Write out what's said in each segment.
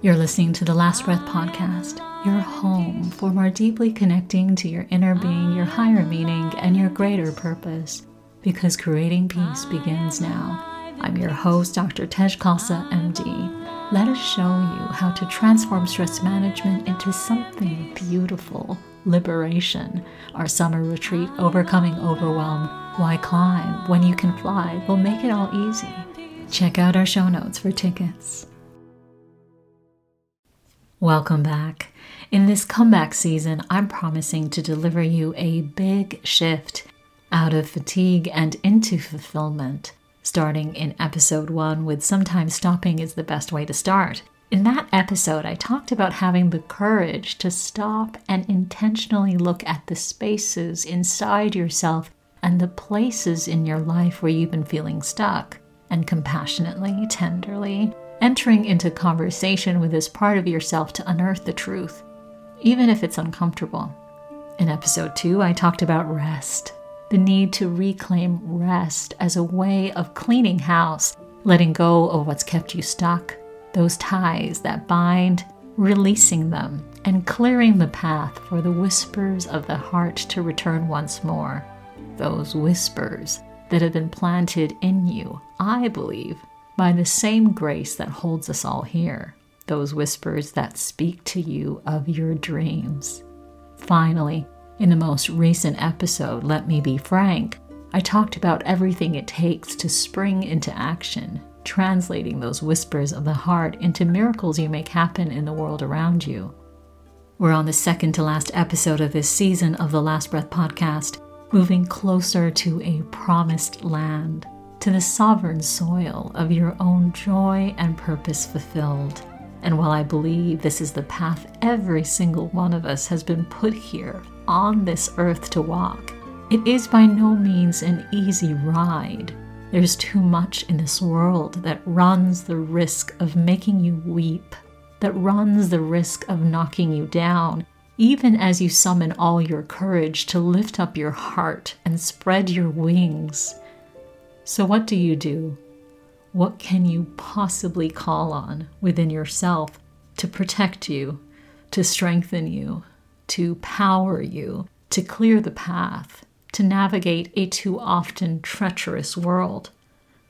You're listening to the Last Breath podcast, your home for more deeply connecting to your inner being, your higher meaning, and your greater purpose. Because creating peace begins now. I'm your host, Dr. Tej Khalsa, MD. Let us show you how to transform stress management into something beautiful liberation. Our summer retreat, Overcoming Overwhelm. Why climb when you can fly? We'll make it all easy. Check out our show notes for tickets. Welcome back. In this comeback season, I'm promising to deliver you a big shift out of fatigue and into fulfillment, starting in episode one with sometimes stopping is the best way to start. In that episode, I talked about having the courage to stop and intentionally look at the spaces inside yourself and the places in your life where you've been feeling stuck, and compassionately, tenderly, entering into conversation with this part of yourself to unearth the truth, even if it's uncomfortable. In episode two, I talked about rest, the need to reclaim rest as a way of cleaning house, letting go of what's kept you stuck, those ties that bind, releasing them, and clearing the path for the whispers of the heart to return once more. Those whispers that have been planted in you, I believe, by the same grace that holds us all here, those whispers that speak to you of your dreams. Finally, in the most recent episode, Let Me Be Frank, I talked about everything it takes to spring into action, translating those whispers of the heart into miracles you make happen in the world around you. We're on the second to last episode of this season of the Last Breath podcast, moving closer to a promised land to the sovereign soil of your own joy and purpose fulfilled. And while I believe this is the path every single one of us has been put here on this earth to walk, it is by no means an easy ride. There's too much in this world that runs the risk of making you weep, that runs the risk of knocking you down, even as you summon all your courage to lift up your heart and spread your wings. So, what do you do? What can you possibly call on within yourself to protect you, to strengthen you, to power you, to clear the path, to navigate a too often treacherous world?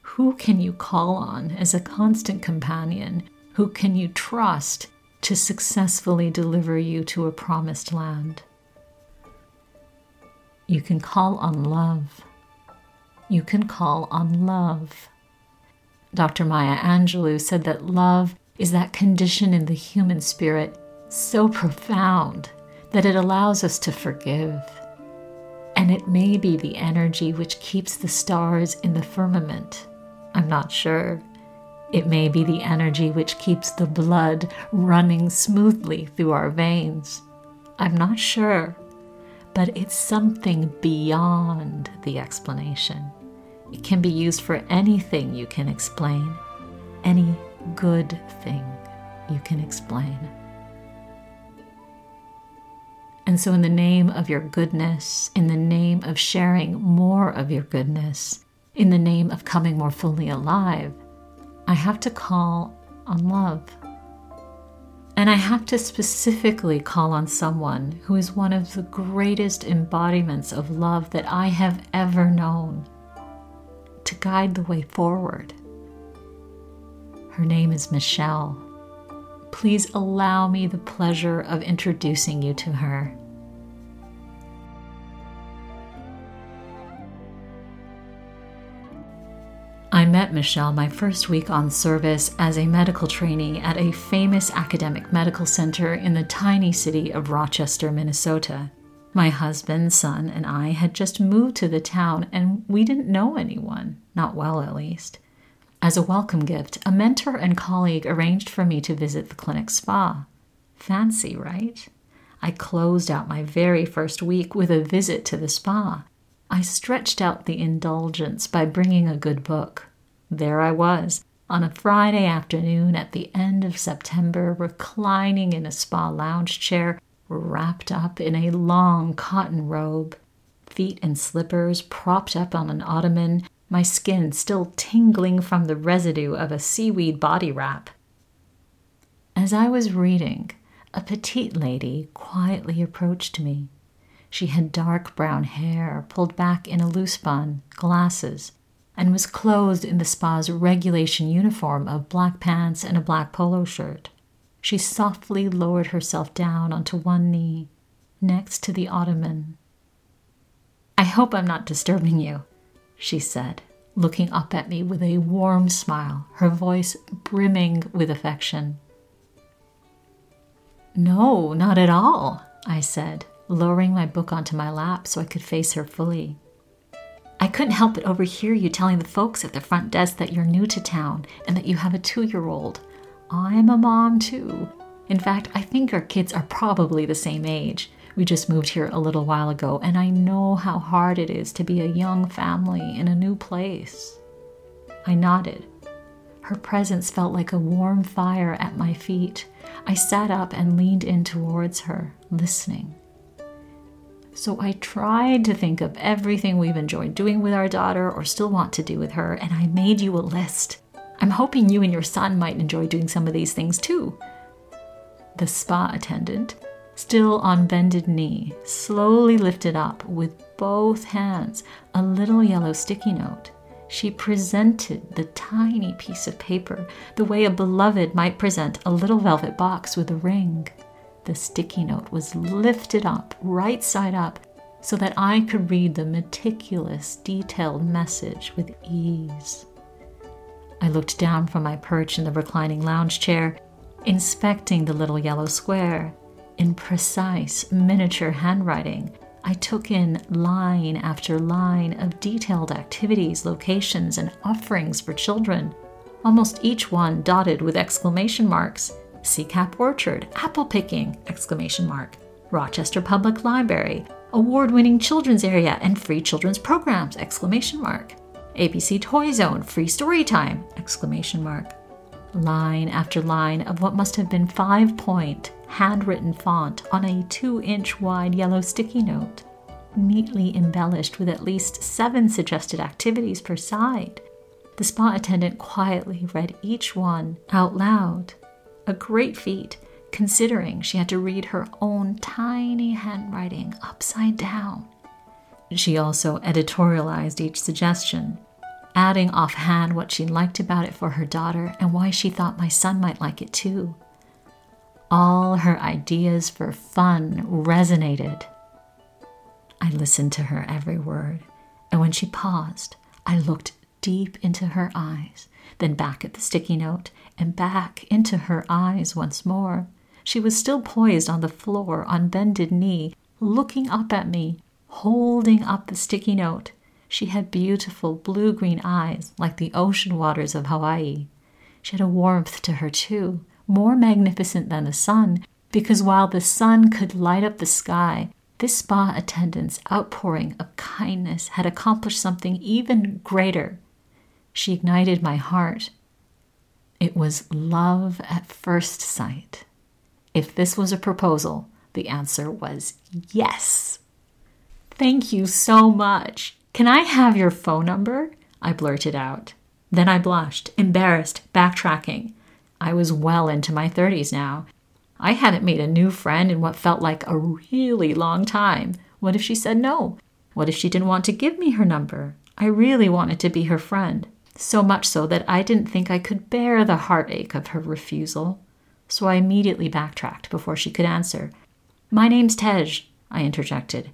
Who can you call on as a constant companion? Who can you trust to successfully deliver you to a promised land? You can call on love you can call on love. Dr. Maya Angelou said that love is that condition in the human spirit so profound that it allows us to forgive. And it may be the energy which keeps the stars in the firmament. I'm not sure. It may be the energy which keeps the blood running smoothly through our veins. I'm not sure. But it's something beyond the explanation. It can be used for anything you can explain, any good thing you can explain. And so, in the name of your goodness, in the name of sharing more of your goodness, in the name of coming more fully alive, I have to call on love. And I have to specifically call on someone who is one of the greatest embodiments of love that I have ever known to guide the way forward. Her name is Michelle. Please allow me the pleasure of introducing you to her. I met Michelle my first week on service as a medical trainee at a famous academic medical center in the tiny city of Rochester, Minnesota. My husband, son, and I had just moved to the town and we didn't know anyone, not well at least. As a welcome gift, a mentor and colleague arranged for me to visit the clinic spa. Fancy, right? I closed out my very first week with a visit to the spa. I stretched out the indulgence by bringing a good book. There I was, on a Friday afternoon at the end of September, reclining in a spa lounge chair wrapped up in a long cotton robe, feet in slippers propped up on an ottoman, my skin still tingling from the residue of a seaweed body wrap. As I was reading, a petite lady quietly approached me. She had dark brown hair pulled back in a loose bun, glasses, and was clothed in the spa's regulation uniform of black pants and a black polo shirt. She softly lowered herself down onto one knee, next to the ottoman. I hope I'm not disturbing you, she said, looking up at me with a warm smile, her voice brimming with affection. No, not at all, I said, lowering my book onto my lap so I could face her fully. I couldn't help but overhear you telling the folks at the front desk that you're new to town and that you have a two year old. I'm a mom too. In fact, I think our kids are probably the same age. We just moved here a little while ago, and I know how hard it is to be a young family in a new place. I nodded. Her presence felt like a warm fire at my feet. I sat up and leaned in towards her, listening. So I tried to think of everything we've enjoyed doing with our daughter or still want to do with her, and I made you a list. I'm hoping you and your son might enjoy doing some of these things too. The spa attendant, still on bended knee, slowly lifted up with both hands a little yellow sticky note. She presented the tiny piece of paper the way a beloved might present a little velvet box with a ring. The sticky note was lifted up, right side up, so that I could read the meticulous, detailed message with ease. I looked down from my perch in the reclining lounge chair, inspecting the little yellow square. In precise, miniature handwriting, I took in line after line of detailed activities, locations, and offerings for children, almost each one dotted with exclamation marks. Sekapp Orchard, apple picking, exclamation mark. Rochester Public Library, award-winning children's area and free children's programs, exclamation mark. ABC Toy Zone, free story time! Exclamation mark. Line after line of what must have been five point, handwritten font on a two inch wide yellow sticky note, neatly embellished with at least seven suggested activities per side. The spa attendant quietly read each one out loud. A great feat, considering she had to read her own tiny handwriting upside down. She also editorialized each suggestion, adding offhand what she liked about it for her daughter and why she thought my son might like it too. All her ideas for fun resonated. I listened to her every word, and when she paused, I looked deep into her eyes, then back at the sticky note, and back into her eyes once more. She was still poised on the floor on bended knee, looking up at me, holding up the sticky note, she had beautiful blue green eyes like the ocean waters of Hawaii. She had a warmth to her, too, more magnificent than the sun, because while the sun could light up the sky, this spa attendant's outpouring of kindness had accomplished something even greater. She ignited my heart. It was love at first sight. If this was a proposal, the answer was yes. Thank you so much. Can I have your phone number? I blurted out. Then I blushed, embarrassed, backtracking. I was well into my 30s now. I hadn't made a new friend in what felt like a really long time. What if she said no? What if she didn't want to give me her number? I really wanted to be her friend, so much so that I didn't think I could bear the heartache of her refusal. So I immediately backtracked before she could answer. My name's Tej, I interjected.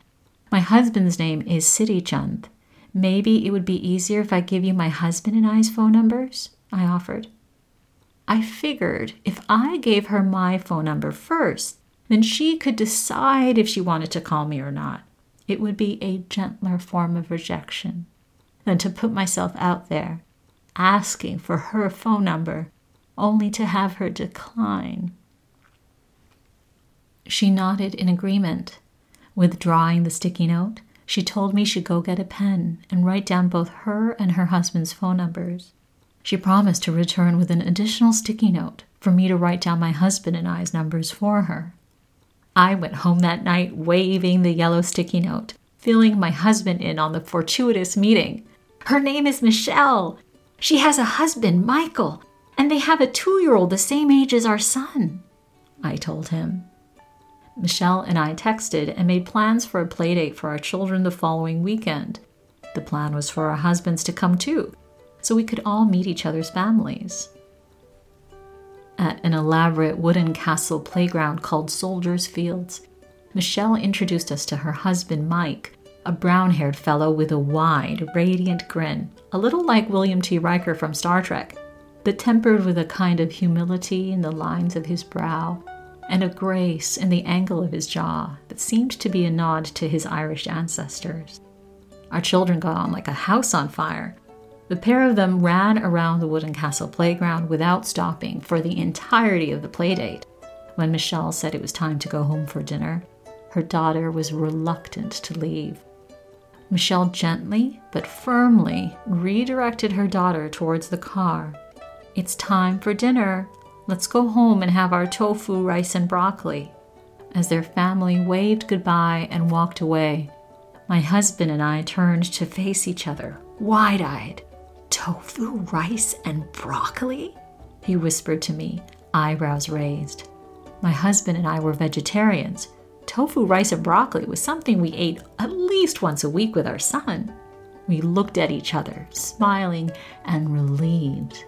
My husband's name is Siddhi Chand. Maybe it would be easier if I give you my husband and I's phone numbers, I offered. I figured if I gave her my phone number first, then she could decide if she wanted to call me or not. It would be a gentler form of rejection than to put myself out there, asking for her phone number, only to have her decline. She nodded in agreement Withdrawing the sticky note, she told me she'd go get a pen and write down both her and her husband's phone numbers. She promised to return with an additional sticky note for me to write down my husband and I's numbers for her. I went home that night waving the yellow sticky note, filling my husband in on the fortuitous meeting. Her name is Michelle. She has a husband, Michael, and they have a two year old the same age as our son. I told him. Michelle and I texted and made plans for a playdate for our children the following weekend. The plan was for our husbands to come too, so we could all meet each other's families. At an elaborate wooden castle playground called Soldiers Fields, Michelle introduced us to her husband, Mike, a brown haired fellow with a wide, radiant grin, a little like William T. Riker from Star Trek, but tempered with a kind of humility in the lines of his brow and a grace in the angle of his jaw that seemed to be a nod to his Irish ancestors. Our children got on like a house on fire. The pair of them ran around the wooden castle playground without stopping for the entirety of the playdate. When Michelle said it was time to go home for dinner, her daughter was reluctant to leave. Michelle gently but firmly redirected her daughter towards the car. It's time for dinner. Let's go home and have our tofu, rice, and broccoli. As their family waved goodbye and walked away, my husband and I turned to face each other, wide eyed. Tofu, rice, and broccoli? He whispered to me, eyebrows raised. My husband and I were vegetarians, tofu, rice, and broccoli was something we ate at least once a week with our son. We looked at each other, smiling and relieved.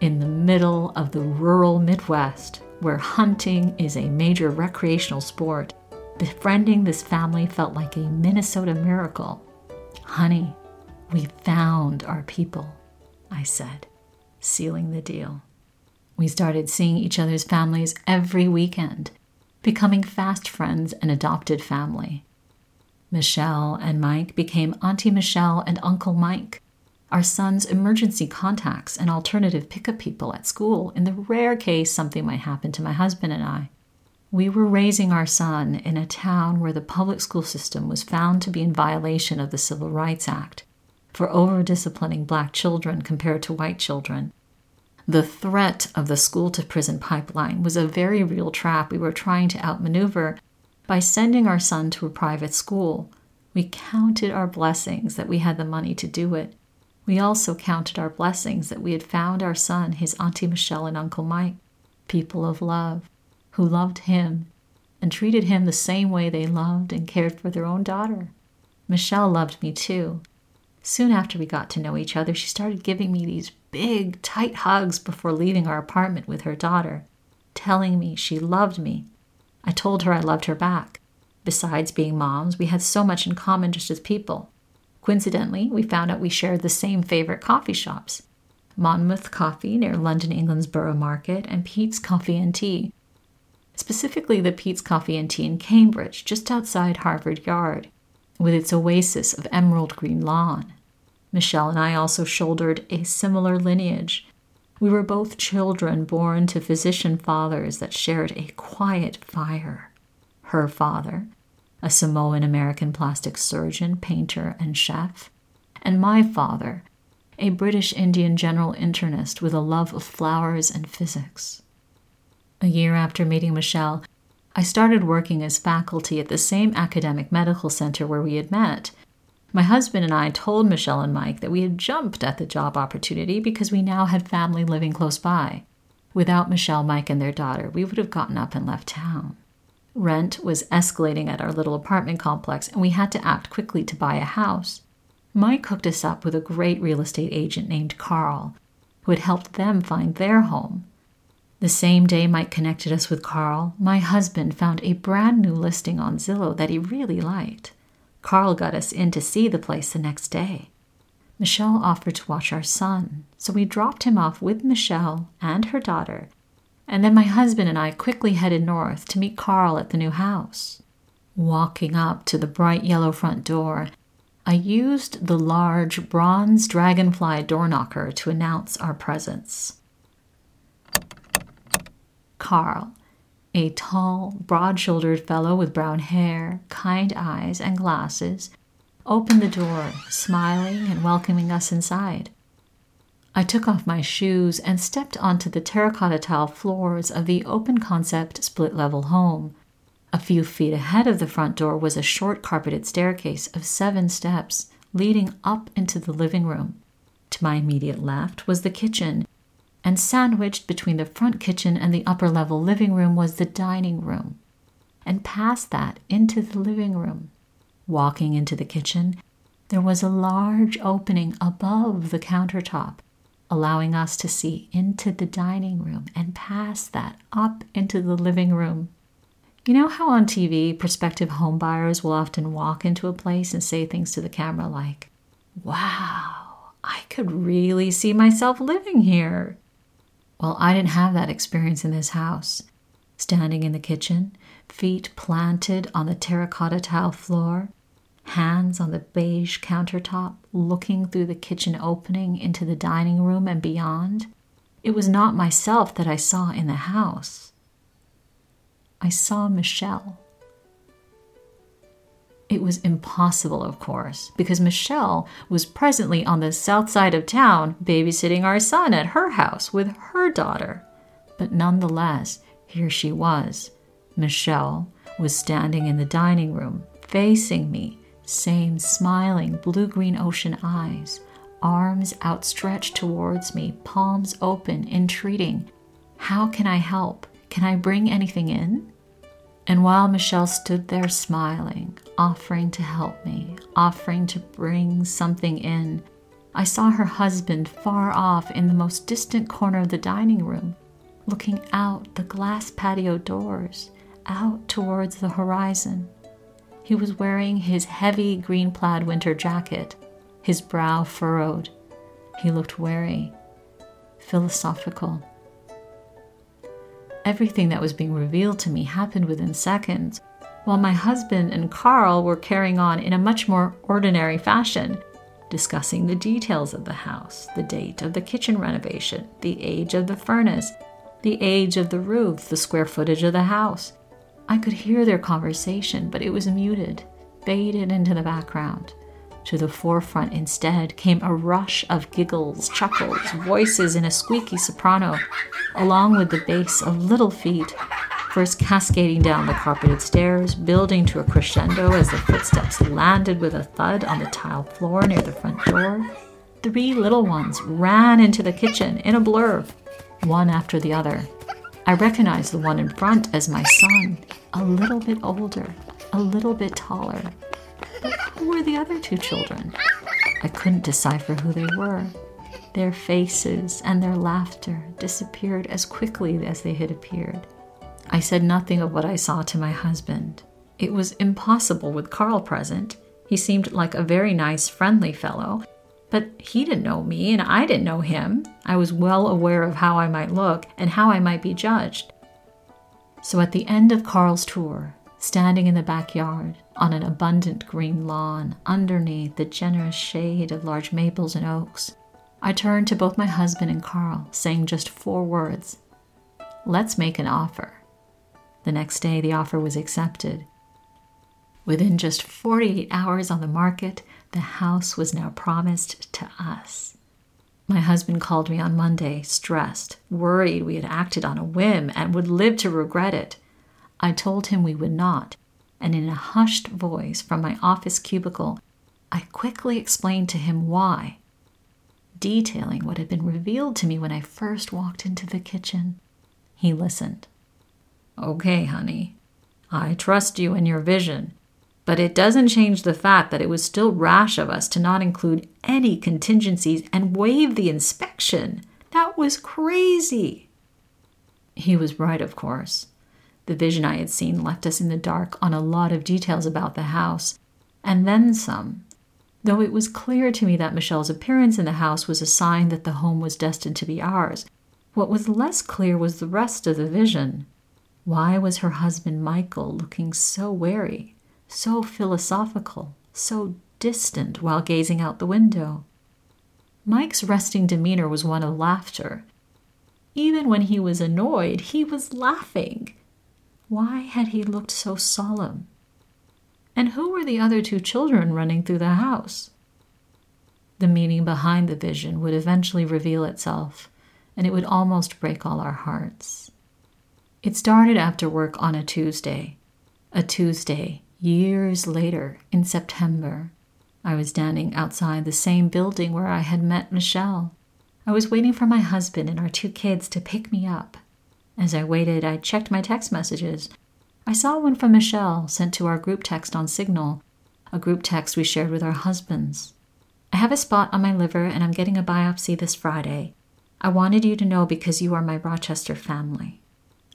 In the middle of the rural Midwest, where hunting is a major recreational sport, befriending this family felt like a Minnesota miracle. Honey, we found our people, I said, sealing the deal. We started seeing each other's families every weekend becoming fast friends and adopted family. Michelle and Mike became Auntie Michelle and Uncle Mike, our son's emergency contacts and alternative pickup people at school in the rare case something might happen to my husband and I. We were raising our son in a town where the public school system was found to be in violation of the Civil Rights Act for over disciplining black children compared to white children the threat of the school to prison pipeline was a very real trap we were trying to outmaneuver by sending our son to a private school. We counted our blessings that we had the money to do it. We also counted our blessings that we had found our son, his Auntie Michelle, and Uncle Mike, people of love, who loved him and treated him the same way they loved and cared for their own daughter. Michelle loved me too. Soon after we got to know each other, she started giving me these big, tight hugs before leaving our apartment with her daughter, telling me she loved me. I told her I loved her back. Besides being moms, we had so much in common just as people. Coincidentally, we found out we shared the same favorite coffee shops Monmouth Coffee near London, England's Borough Market, and Peet's Coffee and Tea. Specifically, the Peet's Coffee and Tea in Cambridge, just outside Harvard Yard, with its oasis of emerald green lawn. Michelle and I also shouldered a similar lineage. We were both children born to physician fathers that shared a quiet fire. Her father, a Samoan American plastic surgeon, painter, and chef, and my father, a British Indian general internist with a love of flowers and physics. A year after meeting Michelle, I started working as faculty at the same academic medical center where we had met my husband and I told Michelle and Mike that we had jumped at the job opportunity because we now had family living close by. Without Michelle, Mike, and their daughter, we would have gotten up and left town. Rent was escalating at our little apartment complex, and we had to act quickly to buy a house. Mike hooked us up with a great real estate agent named Carl, who had helped them find their home. The same day Mike connected us with Carl, my husband found a brand new listing on Zillow that he really liked. Carl got us in to see the place the next day. Michelle offered to watch our son, so we dropped him off with Michelle and her daughter, and then my husband and I quickly headed north to meet Carl at the new house. Walking up to the bright yellow front door, I used the large bronze dragonfly door knocker to announce our presence. Carl, a tall, broad shouldered fellow with brown hair, kind eyes, and glasses, opened the door, smiling and welcoming us inside. I took off my shoes and stepped onto the terracotta tile floors of the open concept split level home. A few feet ahead of the front door was a short carpeted staircase of seven steps leading up into the living room. To my immediate left was the kitchen, And sandwiched between the front kitchen and the upper level living room was the dining room. And past that, into the living room. Walking into the kitchen, there was a large opening above the countertop, allowing us to see into the dining room and past that up into the living room. You know how on TV, prospective homebuyers will often walk into a place and say things to the camera like, Wow, I could really see myself living here. Well, I didn't have that experience in this house. Standing in the kitchen, feet planted on the terracotta tile floor, hands on the beige countertop, looking through the kitchen opening into the dining room and beyond. It was not myself that I saw in the house. I saw Michelle. It was impossible, of course, because Michelle was presently on the south side of town babysitting our son at her house with her daughter. But nonetheless, here she was. Michelle was standing in the dining room, facing me, same smiling blue green ocean eyes, arms outstretched towards me, palms open, entreating. How can I help? Can I bring anything in? And while Michelle stood there smiling, offering to help me, offering to bring something in, I saw her husband far off in the most distant corner of the dining room, looking out the glass patio doors, out towards the horizon. He was wearing his heavy green plaid winter jacket, his brow furrowed. He looked wary, philosophical. Everything that was being revealed to me happened within seconds, while my husband and Carl were carrying on in a much more ordinary fashion, discussing the details of the house, the date of the kitchen renovation, the age of the furnace, the age of the roof, the square footage of the house, I could hear their conversation, but it was muted, faded into the background. To the forefront instead came a rush of giggles, chuckles, voices in a squeaky soprano, along with the bass of little feet, first cascading down the carpeted stairs, building to a crescendo as the footsteps landed with a thud on the tile floor near the front door. Three little ones ran into the kitchen in a blur, one after the other. I recognized the one in front as my son, a little bit older, a little bit taller. But who were the other two children? I couldn't decipher who they were. Their faces and their laughter disappeared as quickly as they had appeared. I said nothing of what I saw to my husband. It was impossible with Carl present. He seemed like a very nice, friendly fellow, but he didn't know me and I didn't know him. I was well aware of how I might look and how I might be judged. So at the end of Carl's tour, standing in the backyard on an abundant green lawn underneath the generous shade of large maples and oaks, I turned to both my husband and Carl, saying just four words Let's make an offer. The next day, the offer was accepted. Within just 48 hours on the market, the house was now promised to us. My husband called me on Monday, stressed, worried we had acted on a whim and would live to regret it. I told him we would not, and in a hushed voice from my office cubicle, I quickly explained to him why, detailing what had been revealed to me when I first walked into the kitchen. He listened. Okay, honey, I trust you and your vision, but it doesn't change the fact that it was still rash of us to not include any contingencies and waive the inspection. That was crazy. He was right, of course. The vision I had seen left us in the dark on a lot of details about the house, and then some. Though it was clear to me that Michelle's appearance in the house was a sign that the home was destined to be ours, what was less clear was the rest of the vision. Why was her husband Michael looking so wary? So philosophical, so distant while gazing out the window. Mike's resting demeanor was one of laughter. Even when he was annoyed, he was laughing. Why had he looked so solemn? And who were the other two children running through the house? The meaning behind the vision would eventually reveal itself, and it would almost break all our hearts. It started after work on a Tuesday, a Tuesday Years later, in September, I was standing outside the same building where I had met Michelle. I was waiting for my husband and our two kids to pick me up. As I waited, I checked my text messages. I saw one from Michelle sent to our group text on Signal, a group text we shared with our husbands. I have a spot on my liver and I'm getting a biopsy this Friday. I wanted you to know because you are my Rochester family.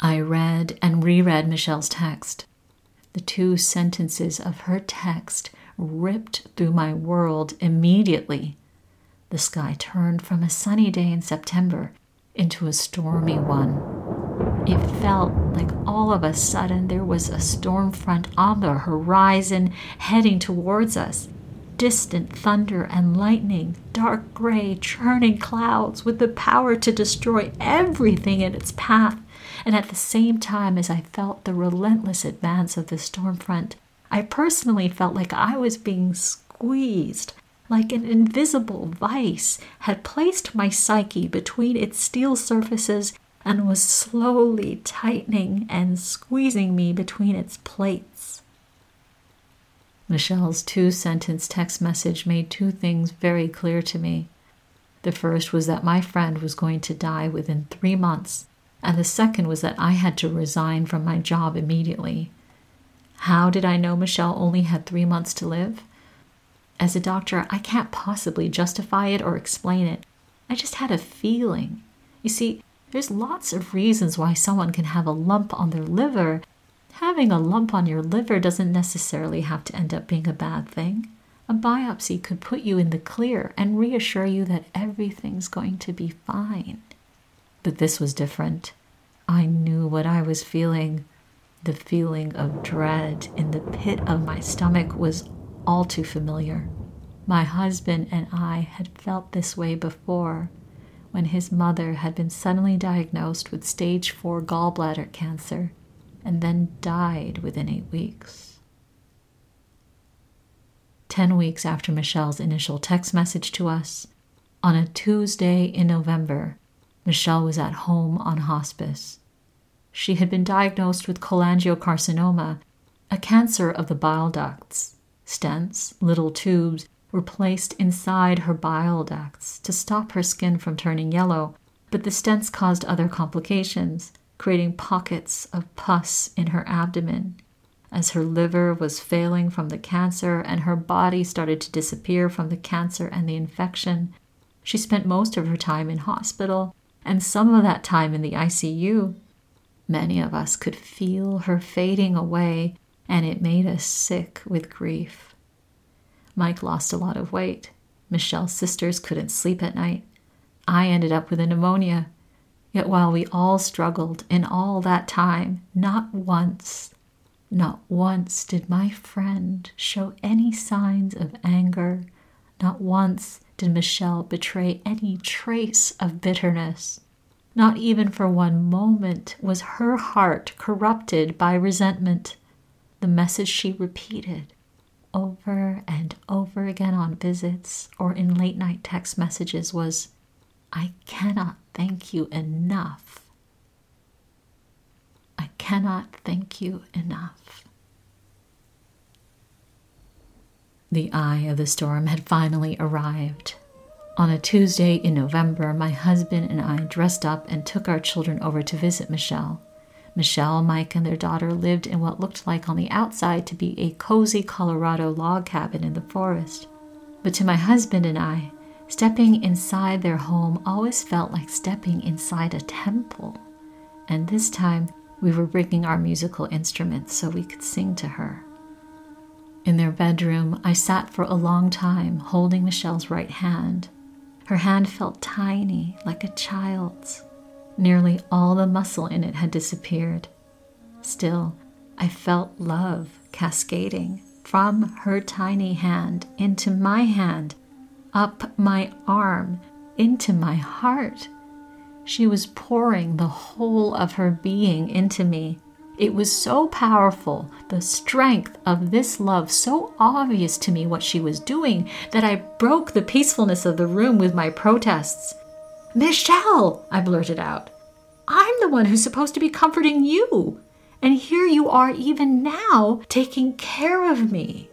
I read and reread Michelle's text. The two sentences of her text ripped through my world immediately. The sky turned from a sunny day in September into a stormy one. It felt like all of a sudden there was a storm front on the horizon heading towards us. Distant thunder and lightning, dark gray, churning clouds with the power to destroy everything in its path. And at the same time as I felt the relentless advance of the storm front, I personally felt like I was being squeezed, like an invisible vice had placed my psyche between its steel surfaces and was slowly tightening and squeezing me between its plates. Michelle's two sentence text message made two things very clear to me. The first was that my friend was going to die within three months, and the second was that I had to resign from my job immediately. How did I know Michelle only had three months to live? As a doctor, I can't possibly justify it or explain it. I just had a feeling. You see, there's lots of reasons why someone can have a lump on their liver. Having a lump on your liver doesn't necessarily have to end up being a bad thing. A biopsy could put you in the clear and reassure you that everything's going to be fine. But this was different. I knew what I was feeling. The feeling of dread in the pit of my stomach was all too familiar. My husband and I had felt this way before when his mother had been suddenly diagnosed with stage 4 gallbladder cancer and then died within eight weeks. Ten weeks after Michelle's initial text message to us, on a Tuesday in November, Michelle was at home on hospice she had been diagnosed with cholangiocarcinoma, a cancer of the bile ducts. Stents, little tubes, were placed inside her bile ducts to stop her skin from turning yellow, but the stents caused other complications, creating pockets of pus in her abdomen. As her liver was failing from the cancer and her body started to disappear from the cancer and the infection, she spent most of her time in hospital and some of that time in the ICU. Many of us could feel her fading away, and it made us sick with grief. Mike lost a lot of weight. Michelle's sisters couldn't sleep at night. I ended up with a pneumonia. Yet while we all struggled in all that time, not once, not once did my friend show any signs of anger. Not once did Michelle betray any trace of bitterness. Not even for one moment was her heart corrupted by resentment. The message she repeated over and over again on visits or in late night text messages was I cannot thank you enough. I cannot thank you enough. The eye of the storm had finally arrived. On a Tuesday in November, my husband and I dressed up and took our children over to visit Michelle. Michelle, Mike, and their daughter lived in what looked like on the outside to be a cozy Colorado log cabin in the forest. But to my husband and I, stepping inside their home always felt like stepping inside a temple. And this time, we were bringing our musical instruments so we could sing to her. In their bedroom, I sat for a long time holding Michelle's right hand her hand felt tiny, like a child's. Nearly all the muscle in it had disappeared. Still, I felt love cascading from her tiny hand into my hand, up my arm, into my heart. She was pouring the whole of her being into me, it was so powerful, the strength of this love so obvious to me what she was doing, that I broke the peacefulness of the room with my protests. Michelle, I blurted out, I'm the one who's supposed to be comforting you. And here you are, even now, taking care of me.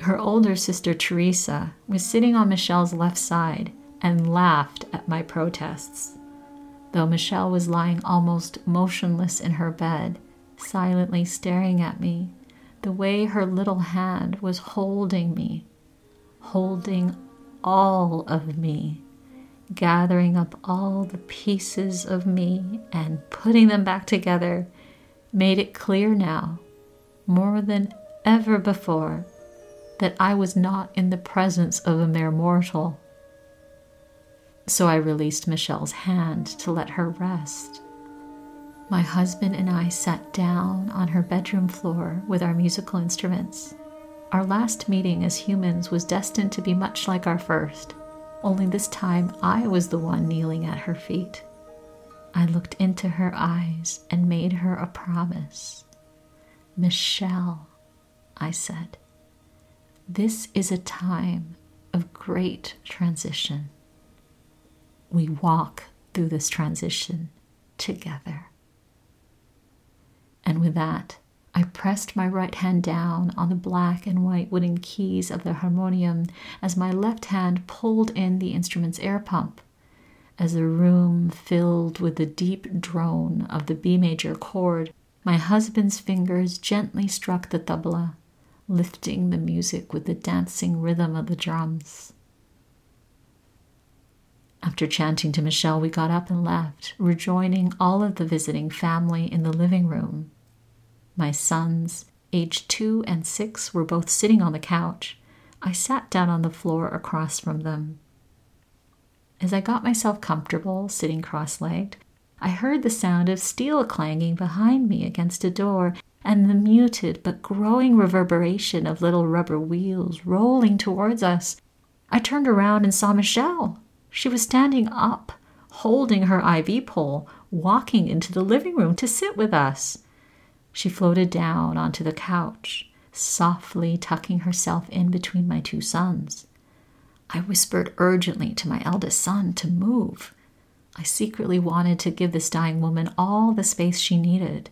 Her older sister, Teresa, was sitting on Michelle's left side, and laughed at my protests. Though Michelle was lying almost motionless in her bed, silently staring at me, the way her little hand was holding me, holding all of me, gathering up all the pieces of me and putting them back together, made it clear now, more than ever before, that I was not in the presence of a mere mortal. So I released Michelle's hand to let her rest. My husband and I sat down on her bedroom floor with our musical instruments. Our last meeting as humans was destined to be much like our first, only this time I was the one kneeling at her feet. I looked into her eyes and made her a promise. Michelle, I said, this is a time of great transition. We walk through this transition together. And with that, I pressed my right hand down on the black and white wooden keys of the harmonium as my left hand pulled in the instrument's air pump. As the room filled with the deep drone of the B major chord, my husband's fingers gently struck the tabla, lifting the music with the dancing rhythm of the drums. After chanting to Michelle, we got up and left, rejoining all of the visiting family in the living room my sons, aged two and six, were both sitting on the couch. I sat down on the floor across from them. As I got myself comfortable, sitting cross legged, I heard the sound of steel clanging behind me against a door and the muted but growing reverberation of little rubber wheels rolling towards us. I turned around and saw Michelle. She was standing up, holding her IV pole, walking into the living room to sit with us. She floated down onto the couch, softly tucking herself in between my two sons. I whispered urgently to my eldest son to move. I secretly wanted to give this dying woman all the space she needed.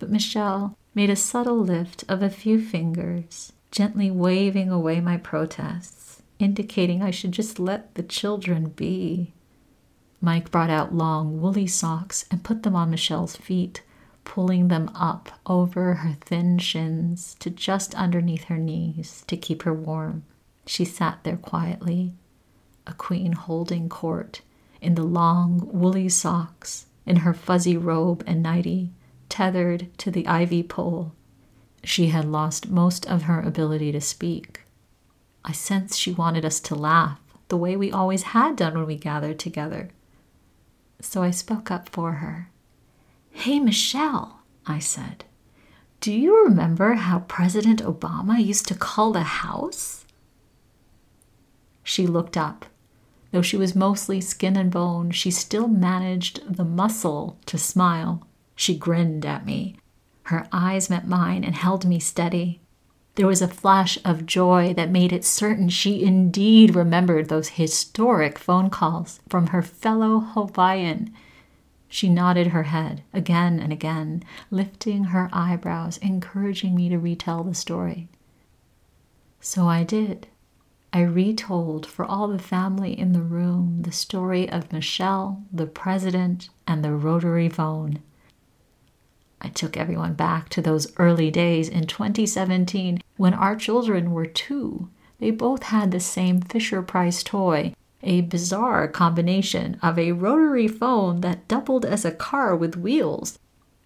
But Michelle made a subtle lift of a few fingers, gently waving away my protests, indicating I should just let the children be. Mike brought out long, woolly socks and put them on Michelle's feet, pulling them up over her thin shins to just underneath her knees to keep her warm. She sat there quietly, a queen holding court, in the long, woolly socks, in her fuzzy robe and nightie, tethered to the IV pole. She had lost most of her ability to speak. I sensed she wanted us to laugh, the way we always had done when we gathered together. So I spoke up for her. Hey, Michelle, I said, do you remember how President Obama used to call the House? She looked up. Though she was mostly skin and bone, she still managed the muscle to smile. She grinned at me. Her eyes met mine and held me steady. There was a flash of joy that made it certain she indeed remembered those historic phone calls from her fellow Hawaiian she nodded her head again and again, lifting her eyebrows, encouraging me to retell the story. So I did. I retold for all the family in the room the story of Michelle, the president, and the rotary phone. I took everyone back to those early days in 2017 when our children were two. They both had the same Fisher Price toy a bizarre combination of a rotary phone that doubled as a car with wheels.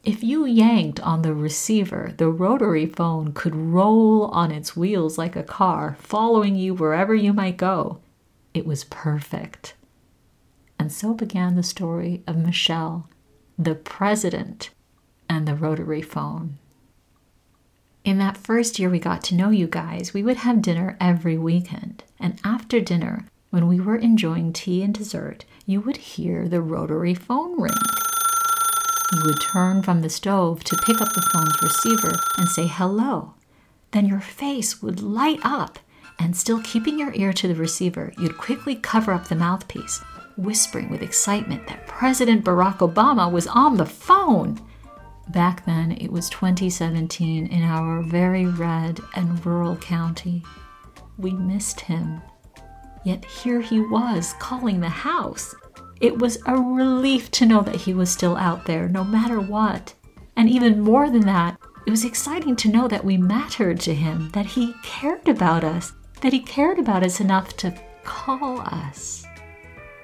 If you yanked on the receiver, the rotary phone could roll on its wheels like a car, following you wherever you might go. It was perfect. And so began the story of Michelle, the president, and the rotary phone. In that first year we got to know you guys, we would have dinner every weekend. And after dinner, when we were enjoying tea and dessert, you would hear the rotary phone ring. You would turn from the stove to pick up the phone's receiver and say hello. Then your face would light up, and still keeping your ear to the receiver, you'd quickly cover up the mouthpiece, whispering with excitement that President Barack Obama was on the phone. Back then, it was 2017 in our very red and rural county. We missed him Yet here he was calling the house. It was a relief to know that he was still out there, no matter what. And even more than that, it was exciting to know that we mattered to him, that he cared about us, that he cared about us enough to call us.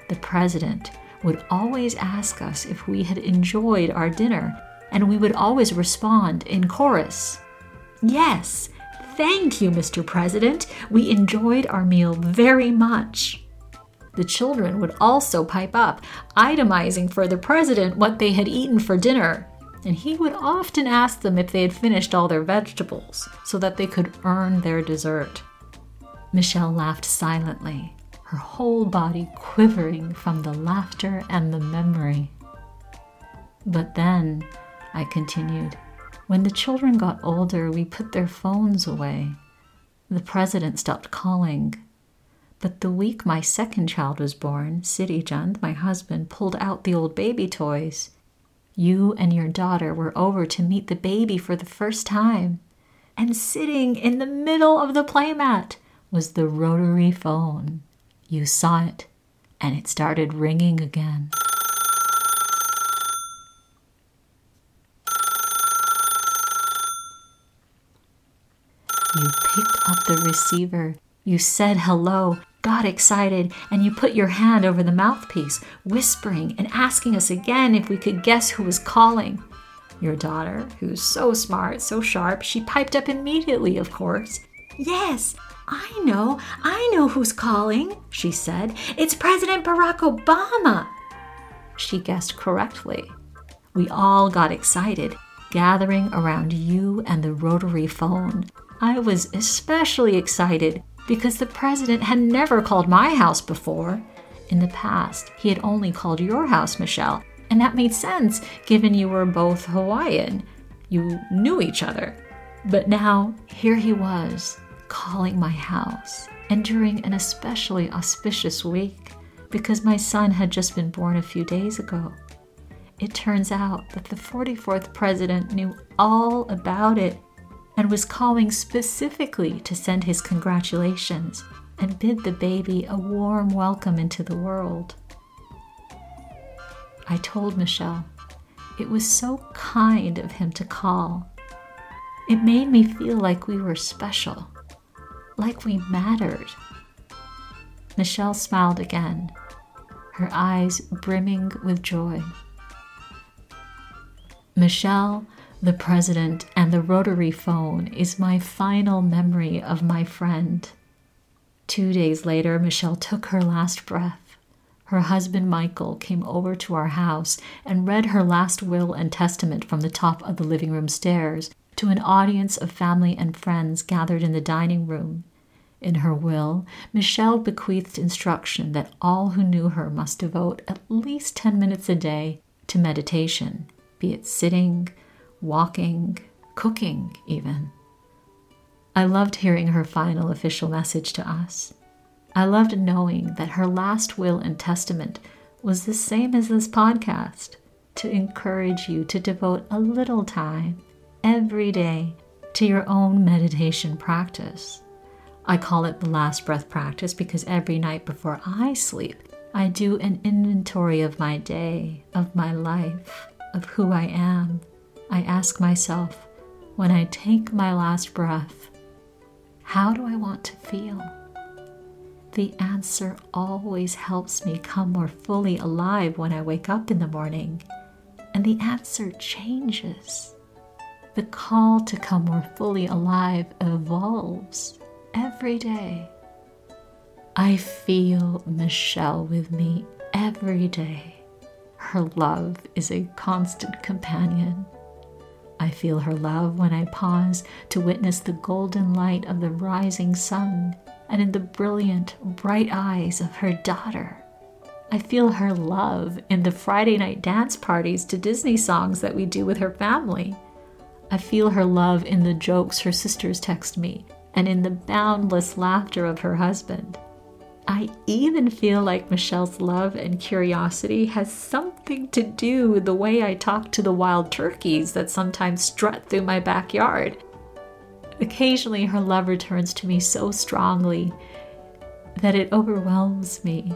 The president would always ask us if we had enjoyed our dinner, and we would always respond in chorus Yes, thank you, Mr. President. We enjoyed our meal very much. The children would also pipe up, itemizing for the president what they had eaten for dinner, and he would often ask them if they had finished all their vegetables so that they could earn their dessert. Michelle laughed silently, her whole body quivering from the laughter and the memory. But then, I continued, when the children got older, we put their phones away. The president stopped calling. But the week my second child was born, Sirijand, my husband, pulled out the old baby toys. You and your daughter were over to meet the baby for the first time. And sitting in the middle of the playmat was the rotary phone. You saw it, and it started ringing again. You picked up the receiver. You said hello, got excited, and you put your hand over the mouthpiece, whispering and asking us again if we could guess who was calling. Your daughter, who's so smart, so sharp, she piped up immediately, of course. Yes, I know, I know who's calling, she said. It's President Barack Obama. She guessed correctly. We all got excited, gathering around you and the rotary phone. I was especially excited because the president had never called my house before. In the past, he had only called your house, Michelle, and that made sense given you were both Hawaiian. You knew each other. But now, here he was, calling my house, and during an especially auspicious week, because my son had just been born a few days ago. It turns out that the 44th president knew all about it and was calling specifically to send his congratulations and bid the baby a warm welcome into the world. I told Michelle it was so kind of him to call. It made me feel like we were special like we mattered. Michelle smiled again, her eyes brimming with joy. Michelle, the president, and the rotary phone is my final memory of my friend. Two days later, Michelle took her last breath. Her husband Michael came over to our house and read her last will and testament from the top of the living room stairs to an audience of family and friends gathered in the dining room. In her will, Michelle bequeathed instruction that all who knew her must devote at least 10 minutes a day to meditation, be it sitting, walking, cooking, even. I loved hearing her final official message to us. I loved knowing that her last will and testament was the same as this podcast to encourage you to devote a little time every day to your own meditation practice. I call it the last breath practice because every night before I sleep, I do an inventory of my day, of my life, of who I am. I ask myself, when I take my last breath, how do I want to feel? The answer always helps me come more fully alive when I wake up in the morning, and the answer changes the call to come more fully alive evolves every day. I feel Michelle with me every day. Her love is a constant companion. I feel her love when I pause to witness the golden light of the rising sun and in the brilliant, bright eyes of her daughter. I feel her love in the Friday night dance parties to Disney songs that we do with her family. I feel her love in the jokes her sisters text me and in the boundless laughter of her husband. I even feel like Michelle's love and curiosity has something to do with the way I talk to the wild turkeys that sometimes strut through my backyard. Occasionally, her love returns to me so strongly that it overwhelms me.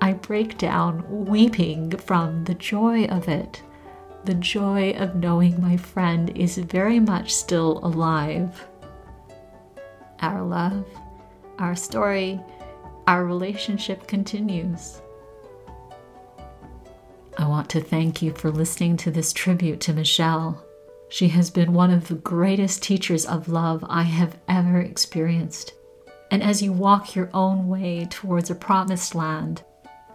I break down weeping from the joy of it, the joy of knowing my friend is very much still alive. Our love, our story, our relationship continues. I want to thank you for listening to this tribute to Michelle. She has been one of the greatest teachers of love I have ever experienced. And as you walk your own way towards a promised land,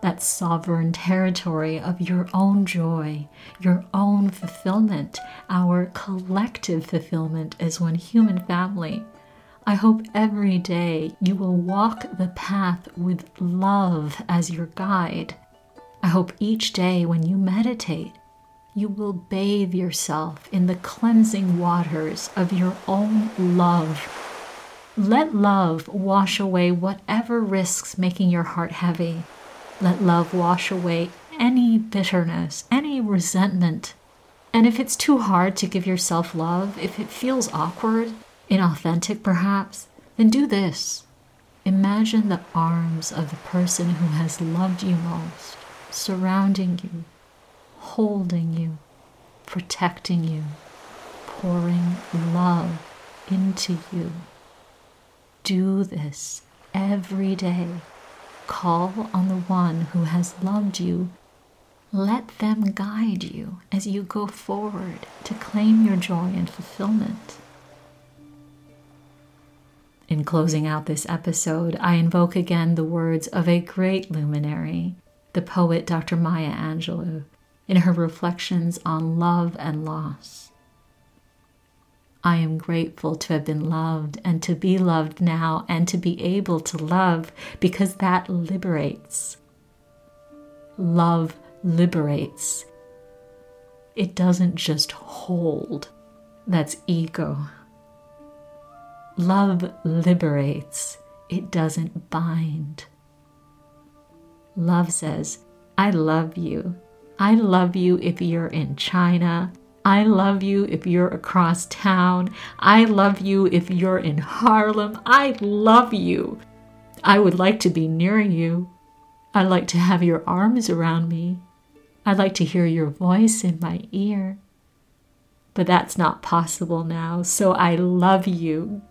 that sovereign territory of your own joy, your own fulfillment, our collective fulfillment as one human family, I hope every day you will walk the path with love as your guide. I hope each day when you meditate, you will bathe yourself in the cleansing waters of your own love. Let love wash away whatever risks making your heart heavy. Let love wash away any bitterness, any resentment. And if it's too hard to give yourself love, if it feels awkward, inauthentic perhaps, then do this. Imagine the arms of the person who has loved you most surrounding you, holding you, protecting you, pouring love into you. Do this every day. Call on the one who has loved you. Let them guide you as you go forward to claim your joy and fulfillment. In closing out this episode, I invoke again the words of a great luminary, the poet Dr. Maya Angelou, in her reflections on love and loss. I am grateful to have been loved and to be loved now and to be able to love because that liberates. Love liberates. It doesn't just hold, that's ego. Love liberates, it doesn't bind. Love says, I love you. I love you if you're in China. I love you if you're across town. I love you if you're in Harlem. I love you. I would like to be near you. I'd like to have your arms around me. I'd like to hear your voice in my ear. But that's not possible now, so I love you.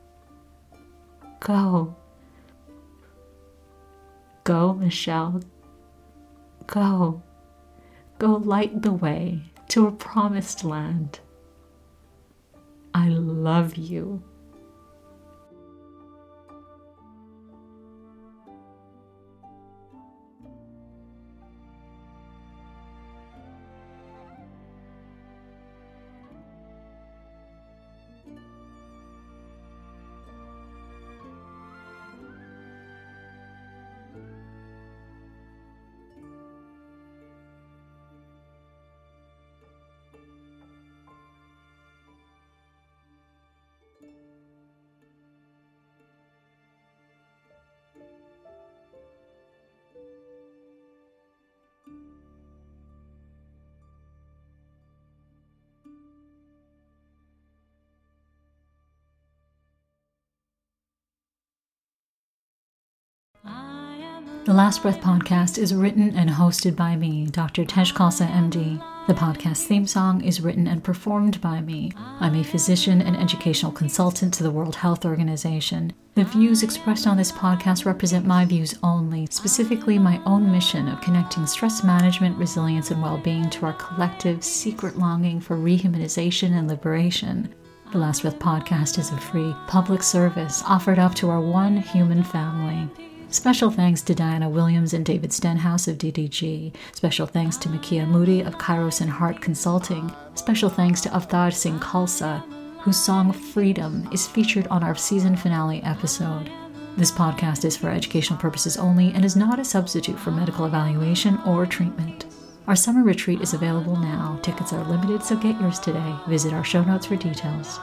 Go. Go, Michelle. Go, go light the way to a promised land. I love you. The Last Breath podcast is written and hosted by me, Dr. Tej Khalsa, MD. The podcast theme song is written and performed by me. I'm a physician and educational consultant to the World Health Organization. The views expressed on this podcast represent my views only, specifically my own mission of connecting stress management, resilience, and well being to our collective secret longing for rehumanization and liberation. The Last Breath podcast is a free public service offered up to our one human family. Special thanks to Diana Williams and David Stenhouse of DDG. Special thanks to Makia Moody of Kairos and Heart Consulting. Special thanks to Avtar Singh Khalsa, whose song Freedom is featured on our season finale episode. This podcast is for educational purposes only and is not a substitute for medical evaluation or treatment. Our summer retreat is available now. Tickets are limited, so get yours today. Visit our show notes for details.